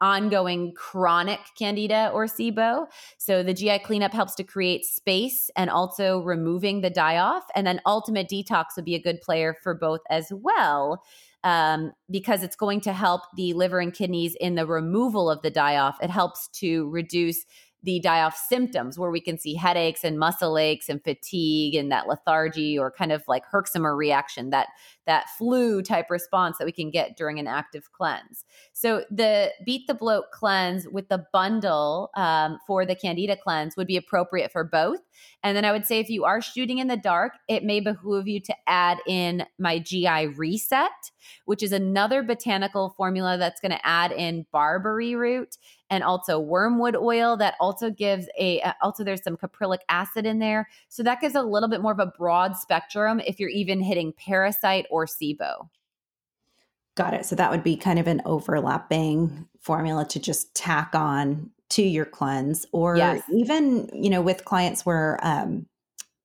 ongoing chronic candida or SIBO. So the GI cleanup helps to create space and also removing the die off. And then ultimate detox would be a good player for both as well. Um, because it's going to help the liver and kidneys in the removal of the die off. It helps to reduce the die off symptoms where we can see headaches and muscle aches and fatigue and that lethargy or kind of like Herxheimer reaction, that that flu type response that we can get during an active cleanse. So the beat the bloat cleanse with the bundle um, for the candida cleanse would be appropriate for both. And then I would say if you are shooting in the dark, it may behoove you to add in my GI reset, which is another botanical formula that's going to add in barberry root and also wormwood oil that also gives a uh, also there's some caprylic acid in there so that gives a little bit more of a broad spectrum if you're even hitting parasite or sibo got it so that would be kind of an overlapping formula to just tack on to your cleanse or yes. even you know with clients where um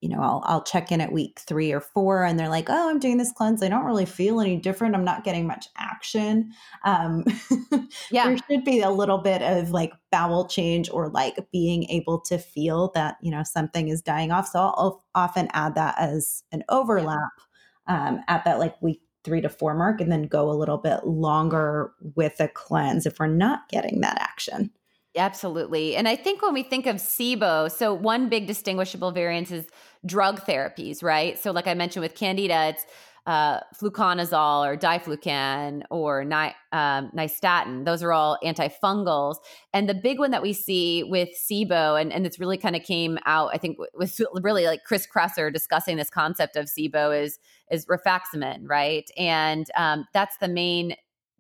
you know, I'll I'll check in at week three or four, and they're like, "Oh, I'm doing this cleanse. I don't really feel any different. I'm not getting much action." Um, yeah, there should be a little bit of like bowel change or like being able to feel that you know something is dying off. So I'll often add that as an overlap um, at that like week three to four mark, and then go a little bit longer with a cleanse if we're not getting that action. Absolutely. And I think when we think of SIBO, so one big distinguishable variance is drug therapies, right? So, like I mentioned with Candida, it's uh, fluconazole or diflucan or ni- um, nystatin. Those are all antifungals. And the big one that we see with SIBO, and, and it's really kind of came out, I think, with really like Chris Kresser discussing this concept of SIBO is is rifaximin, right? And um, that's the main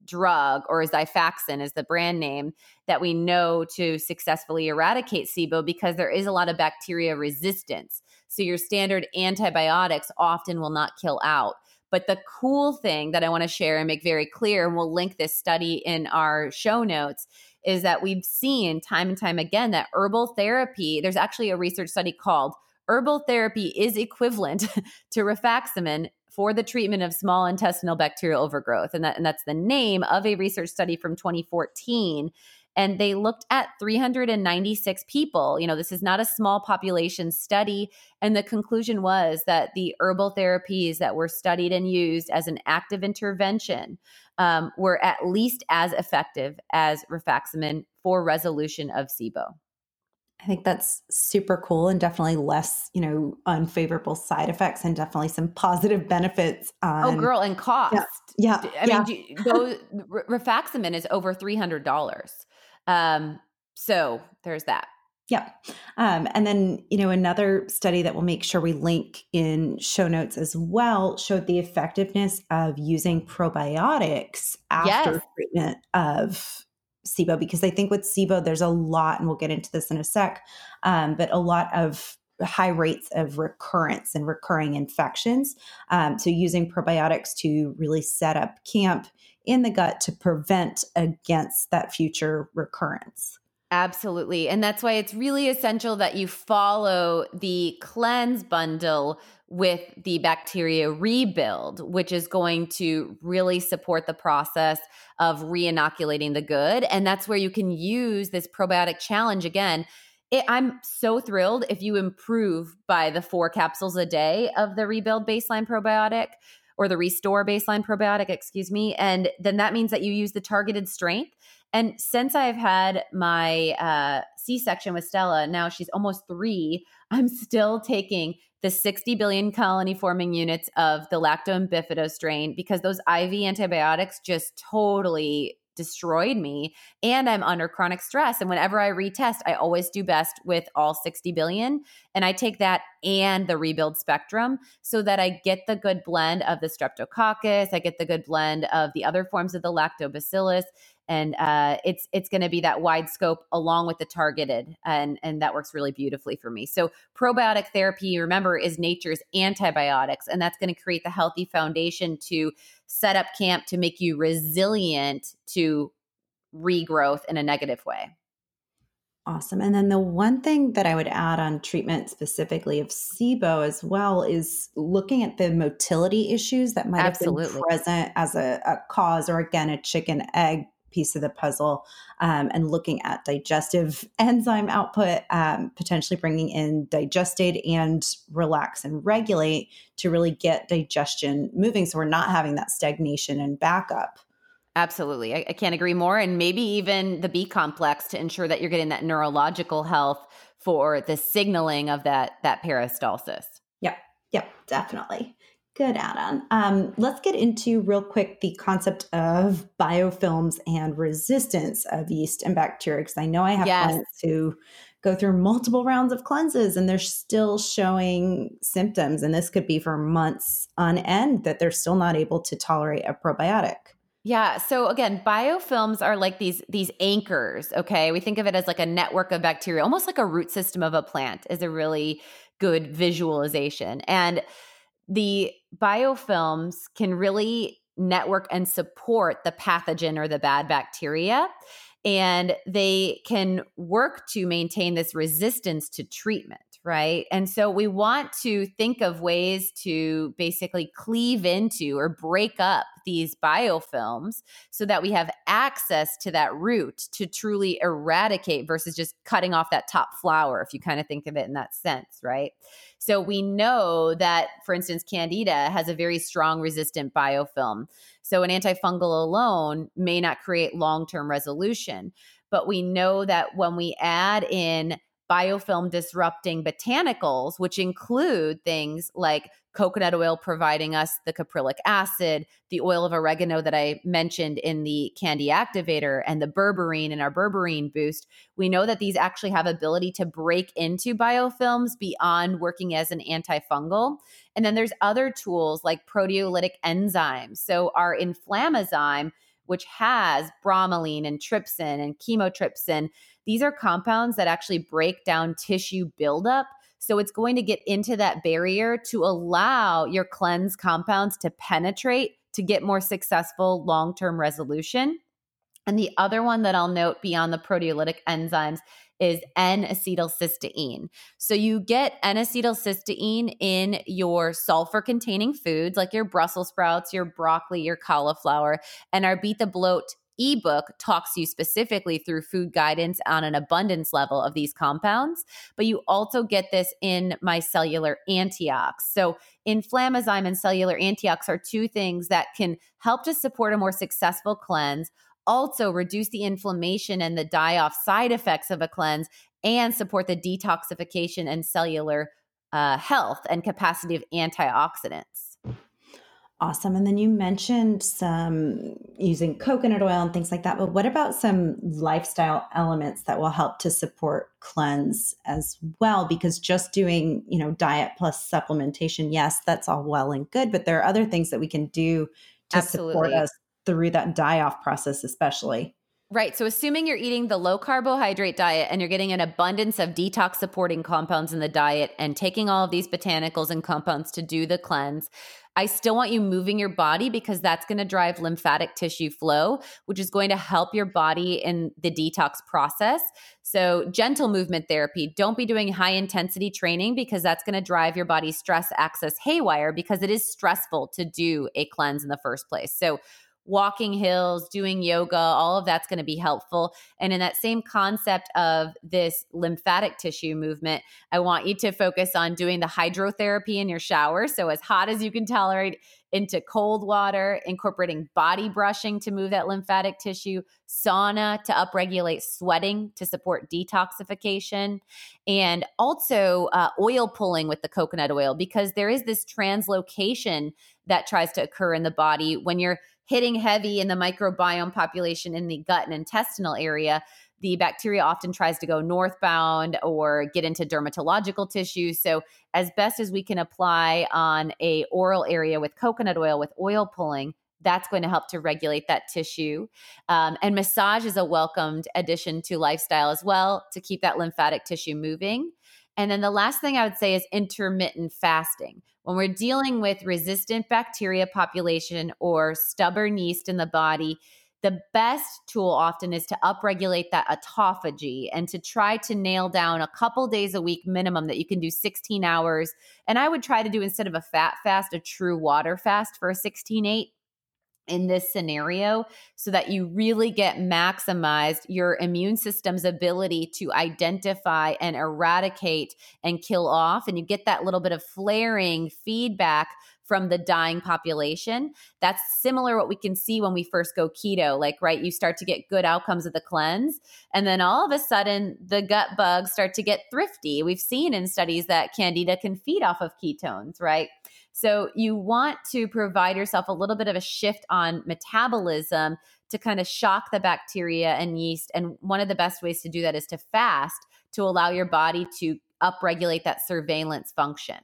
drug or Xifaxan is the brand name that we know to successfully eradicate SIBO because there is a lot of bacteria resistance. So your standard antibiotics often will not kill out. But the cool thing that I want to share and make very clear, and we'll link this study in our show notes, is that we've seen time and time again that herbal therapy, there's actually a research study called Herbal Therapy is Equivalent to Rifaximin for the treatment of small intestinal bacterial overgrowth. And, that, and that's the name of a research study from 2014 and they looked at 396 people. You know, this is not a small population study. And the conclusion was that the herbal therapies that were studied and used as an active intervention um, were at least as effective as rifaximin for resolution of SIBO. I think that's super cool and definitely less, you know, unfavorable side effects and definitely some positive benefits. On, oh, girl, and cost. Yeah, yeah I yeah. mean, those, rifaximin is over three hundred dollars. Um, so there's that. Yeah. Um, and then, you know, another study that we'll make sure we link in show notes as well showed the effectiveness of using probiotics after yes. treatment of SIBO, because I think with SIBO, there's a lot, and we'll get into this in a sec, um, but a lot of high rates of recurrence and recurring infections. Um, so, using probiotics to really set up camp in the gut to prevent against that future recurrence. Absolutely. And that's why it's really essential that you follow the cleanse bundle with the bacteria rebuild, which is going to really support the process of reinoculating the good. And that's where you can use this probiotic challenge again. It, I'm so thrilled if you improve by the four capsules a day of the rebuild baseline probiotic or the restore baseline probiotic, excuse me. And then that means that you use the targeted strength. And since I've had my uh, C section with Stella, now she's almost three, I'm still taking the 60 billion colony forming units of the lacto bifido strain because those IV antibiotics just totally destroyed me and I'm under chronic stress. And whenever I retest I always do best with all 60 billion and I take that and the rebuild spectrum so that I get the good blend of the streptococcus I get the good blend of the other forms of the lactobacillus and uh, it's it's going to be that wide scope along with the targeted and and that works really beautifully for me so probiotic therapy remember is nature's antibiotics and that's going to create the healthy foundation to set up camp to make you resilient to regrowth in a negative way Awesome. And then the one thing that I would add on treatment specifically of SIBO as well is looking at the motility issues that might Absolutely. have been present as a, a cause or again a chicken egg piece of the puzzle um, and looking at digestive enzyme output, um, potentially bringing in digestate and relax and regulate to really get digestion moving. So we're not having that stagnation and backup. Absolutely. I, I can't agree more. And maybe even the B complex to ensure that you're getting that neurological health for the signaling of that that peristalsis. Yep. Yep. Definitely. Good add-on. Um, let's get into real quick the concept of biofilms and resistance of yeast and bacteria. Because I know I have yes. clients who go through multiple rounds of cleanses and they're still showing symptoms, and this could be for months on end that they're still not able to tolerate a probiotic. Yeah. So again, biofilms are like these these anchors. Okay, we think of it as like a network of bacteria, almost like a root system of a plant. Is a really good visualization and the biofilms can really network and support the pathogen or the bad bacteria. And they can work to maintain this resistance to treatment right? And so we want to think of ways to basically cleave into or break up these biofilms so that we have access to that root to truly eradicate versus just cutting off that top flower, if you kind of think of it in that sense, right? So we know that, for instance, Candida has a very strong resistant biofilm. So an antifungal alone may not create long term resolution. But we know that when we add in biofilm disrupting botanicals, which include things like coconut oil providing us the caprylic acid, the oil of oregano that I mentioned in the candy activator, and the berberine in our berberine boost, we know that these actually have ability to break into biofilms beyond working as an antifungal. And then there's other tools like proteolytic enzymes. So our inflammazyme which has bromelain and trypsin and chymotrypsin. These are compounds that actually break down tissue buildup. So it's going to get into that barrier to allow your cleanse compounds to penetrate to get more successful long term resolution. And the other one that I'll note beyond the proteolytic enzymes is N-acetylcysteine. So you get N-acetylcysteine in your sulfur containing foods like your Brussels sprouts, your broccoli, your cauliflower, and our Beat the Bloat ebook talks you specifically through food guidance on an abundance level of these compounds, but you also get this in my cellular antiox. So, inflammazyme and cellular antiox are two things that can help to support a more successful cleanse also reduce the inflammation and the die off side effects of a cleanse and support the detoxification and cellular uh, health and capacity of antioxidants. Awesome. And then you mentioned some using coconut oil and things like that. But what about some lifestyle elements that will help to support cleanse as well? Because just doing, you know, diet plus supplementation, yes, that's all well and good. But there are other things that we can do to Absolutely. support us through that die off process, especially. Right. So, assuming you're eating the low carbohydrate diet and you're getting an abundance of detox supporting compounds in the diet and taking all of these botanicals and compounds to do the cleanse, I still want you moving your body because that's going to drive lymphatic tissue flow, which is going to help your body in the detox process. So, gentle movement therapy. Don't be doing high intensity training because that's going to drive your body's stress axis haywire because it is stressful to do a cleanse in the first place. So, walking hills, doing yoga, all of that's going to be helpful. And in that same concept of this lymphatic tissue movement, I want you to focus on doing the hydrotherapy in your shower. So, as hot as you can tolerate, into cold water, incorporating body brushing to move that lymphatic tissue, sauna to upregulate sweating to support detoxification, and also uh, oil pulling with the coconut oil because there is this translocation that tries to occur in the body when you're hitting heavy in the microbiome population in the gut and intestinal area, the bacteria often tries to go northbound or get into dermatological tissues. So, as best as we can apply on a oral area with coconut oil with oil pulling, that's going to help to regulate that tissue. Um, and massage is a welcomed addition to lifestyle as well to keep that lymphatic tissue moving. And then the last thing I would say is intermittent fasting. When we're dealing with resistant bacteria population or stubborn yeast in the body, the best tool often is to upregulate that autophagy and to try to nail down a couple days a week minimum that you can do 16 hours. And I would try to do instead of a fat fast, a true water fast for a 16 8 in this scenario so that you really get maximized your immune system's ability to identify and eradicate and kill off and you get that little bit of flaring feedback from the dying population. That's similar what we can see when we first go keto. Like, right, you start to get good outcomes of the cleanse. And then all of a sudden, the gut bugs start to get thrifty. We've seen in studies that candida can feed off of ketones, right? So you want to provide yourself a little bit of a shift on metabolism to kind of shock the bacteria and yeast. And one of the best ways to do that is to fast to allow your body to upregulate that surveillance function.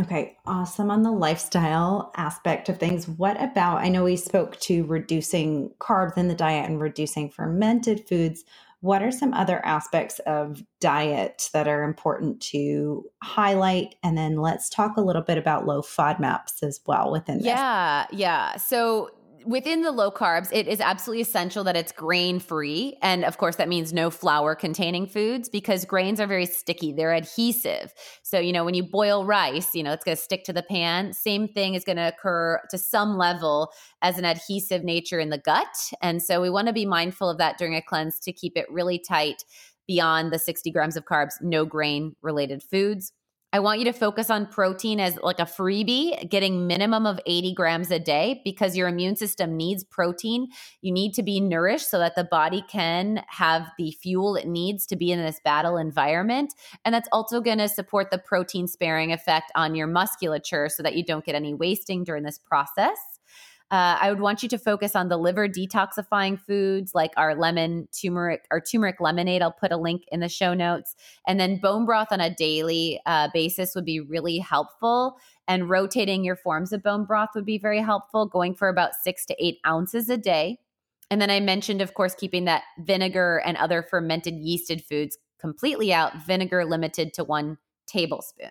Okay, awesome on the lifestyle aspect of things. What about? I know we spoke to reducing carbs in the diet and reducing fermented foods. What are some other aspects of diet that are important to highlight? And then let's talk a little bit about low FODMAPs as well within this. Yeah, yeah. So within the low carbs, it is absolutely essential that it's grain free. And of course, that means no flour containing foods because grains are very sticky, they're adhesive. So, you know, when you boil rice, you know, it's going to stick to the pan. Same thing is going to occur to some level as an adhesive nature in the gut. And so we want to be mindful of that during a cleanse to keep it really tight beyond the 60 grams of carbs, no grain related foods. I want you to focus on protein as like a freebie, getting minimum of 80 grams a day because your immune system needs protein. You need to be nourished so that the body can have the fuel it needs to be in this battle environment. And that's also going to support the protein sparing effect on your musculature so that you don't get any wasting during this process. Uh, I would want you to focus on the liver detoxifying foods like our lemon turmeric or turmeric lemonade. I'll put a link in the show notes. And then bone broth on a daily uh, basis would be really helpful. And rotating your forms of bone broth would be very helpful, going for about six to eight ounces a day. And then I mentioned, of course, keeping that vinegar and other fermented yeasted foods completely out, vinegar limited to one tablespoon.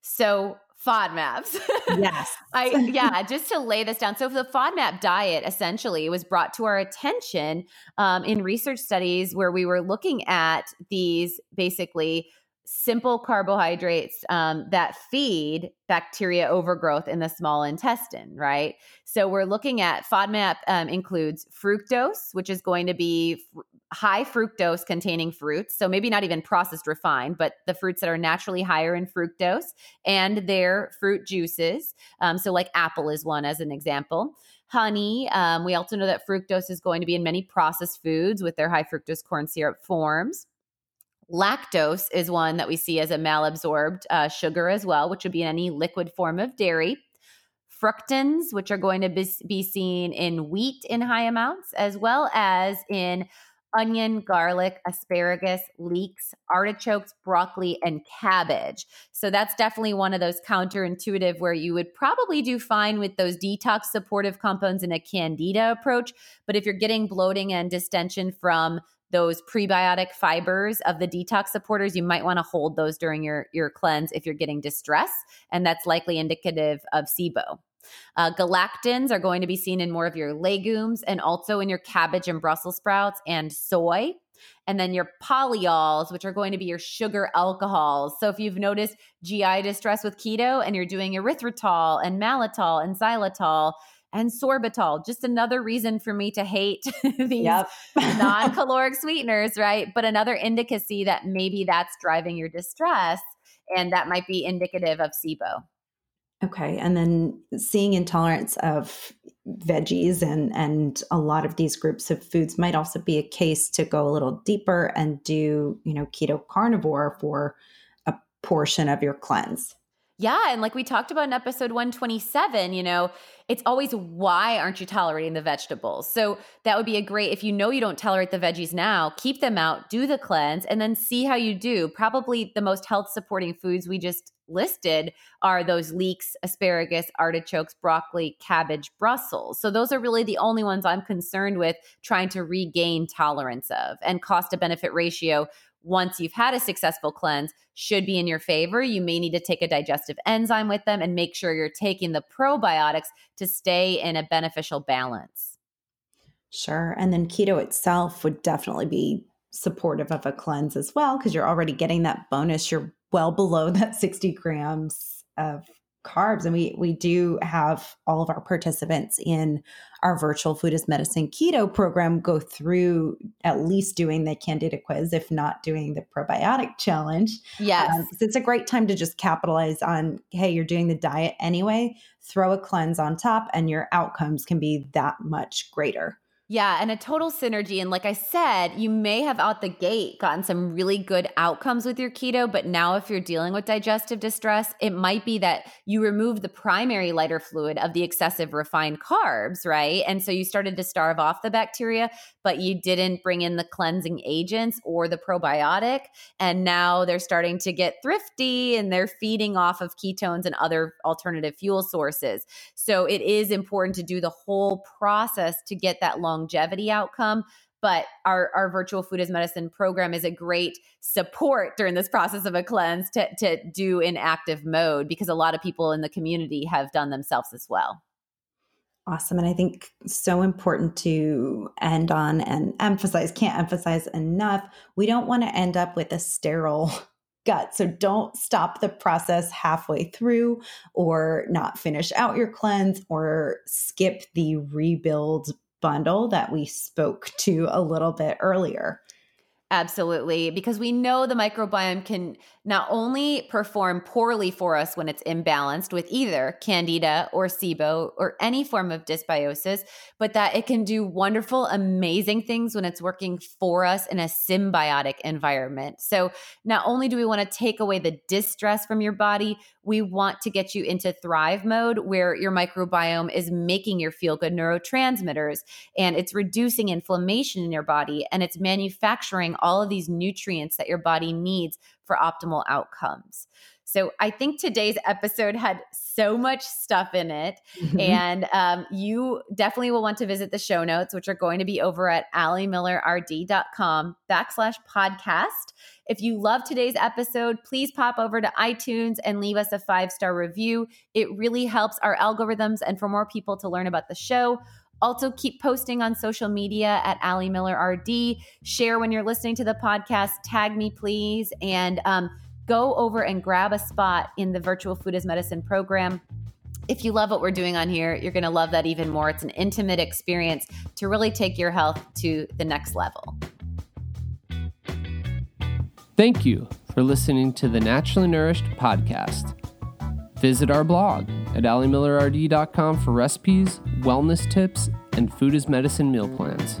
So FODMAPs. Yes. I yeah, just to lay this down. So the FODMAP diet essentially was brought to our attention um, in research studies where we were looking at these basically simple carbohydrates um, that feed bacteria overgrowth in the small intestine, right? So we're looking at FODMAP um, includes fructose, which is going to be fr- high fructose containing fruits. So maybe not even processed refined, but the fruits that are naturally higher in fructose and their fruit juices. Um, so like apple is one as an example honey. Um, we also know that fructose is going to be in many processed foods with their high fructose corn syrup forms. Lactose is one that we see as a malabsorbed uh, sugar as well, which would be in any liquid form of dairy. Fructans, which are going to be, be seen in wheat in high amounts, as well as in onion, garlic, asparagus, leeks, artichokes, broccoli, and cabbage. So that's definitely one of those counterintuitive where you would probably do fine with those detox supportive compounds in a candida approach. But if you're getting bloating and distension from those prebiotic fibers of the detox supporters, you might want to hold those during your, your cleanse if you're getting distress. And that's likely indicative of SIBO. Uh, galactans are going to be seen in more of your legumes and also in your cabbage and Brussels sprouts and soy. And then your polyols, which are going to be your sugar alcohols. So if you've noticed GI distress with keto and you're doing erythritol and mannitol and xylitol, and sorbitol. Just another reason for me to hate these non caloric sweeteners, right? But another indicacy that maybe that's driving your distress and that might be indicative of SIBO. Okay. And then seeing intolerance of veggies and and a lot of these groups of foods might also be a case to go a little deeper and do, you know, keto carnivore for a portion of your cleanse. Yeah. And like we talked about in episode 127, you know, it's always why aren't you tolerating the vegetables? So that would be a great, if you know you don't tolerate the veggies now, keep them out, do the cleanse, and then see how you do. Probably the most health supporting foods we just listed are those leeks, asparagus, artichokes, broccoli, cabbage, Brussels. So those are really the only ones I'm concerned with trying to regain tolerance of. And cost to benefit ratio once you've had a successful cleanse should be in your favor. You may need to take a digestive enzyme with them and make sure you're taking the probiotics to stay in a beneficial balance. Sure. And then keto itself would definitely be supportive of a cleanse as well because you're already getting that bonus. You're well below that 60 grams of carbs and we we do have all of our participants in our virtual food as medicine keto program go through at least doing the candida quiz if not doing the probiotic challenge. Yes. Um, it's a great time to just capitalize on hey you're doing the diet anyway throw a cleanse on top and your outcomes can be that much greater yeah, and a total synergy. And like I said, you may have out the gate gotten some really good outcomes with your keto, but now if you're dealing with digestive distress, it might be that you removed the primary lighter fluid of the excessive refined carbs, right? And so you started to starve off the bacteria, but you didn't bring in the cleansing agents or the probiotic. And now they're starting to get thrifty and they're feeding off of ketones and other alternative fuel sources. So it is important to do the whole process to get that long longevity outcome but our, our virtual food as medicine program is a great support during this process of a cleanse to, to do in active mode because a lot of people in the community have done themselves as well. Awesome. And i think so important to end on and emphasize can't emphasize enough we don't want to end up with a sterile gut. So don't stop the process halfway through or not finish out your cleanse or skip the rebuild bundle that we spoke to a little bit earlier. Absolutely, because we know the microbiome can not only perform poorly for us when it's imbalanced with either candida or SIBO or any form of dysbiosis, but that it can do wonderful, amazing things when it's working for us in a symbiotic environment. So, not only do we want to take away the distress from your body, we want to get you into thrive mode where your microbiome is making your feel good neurotransmitters and it's reducing inflammation in your body and it's manufacturing all of these nutrients that your body needs for optimal outcomes. So I think today's episode had so much stuff in it. Mm-hmm. And um, you definitely will want to visit the show notes, which are going to be over at alimillerrd.com backslash podcast. If you love today's episode, please pop over to iTunes and leave us a five star review. It really helps our algorithms and for more people to learn about the show. Also, keep posting on social media at Ali Miller RD. Share when you're listening to the podcast. Tag me, please. And um, go over and grab a spot in the Virtual Food as Medicine program. If you love what we're doing on here, you're going to love that even more. It's an intimate experience to really take your health to the next level. Thank you for listening to the Naturally Nourished podcast. Visit our blog at alimillerrd.com for recipes, wellness tips, and food as medicine meal plans.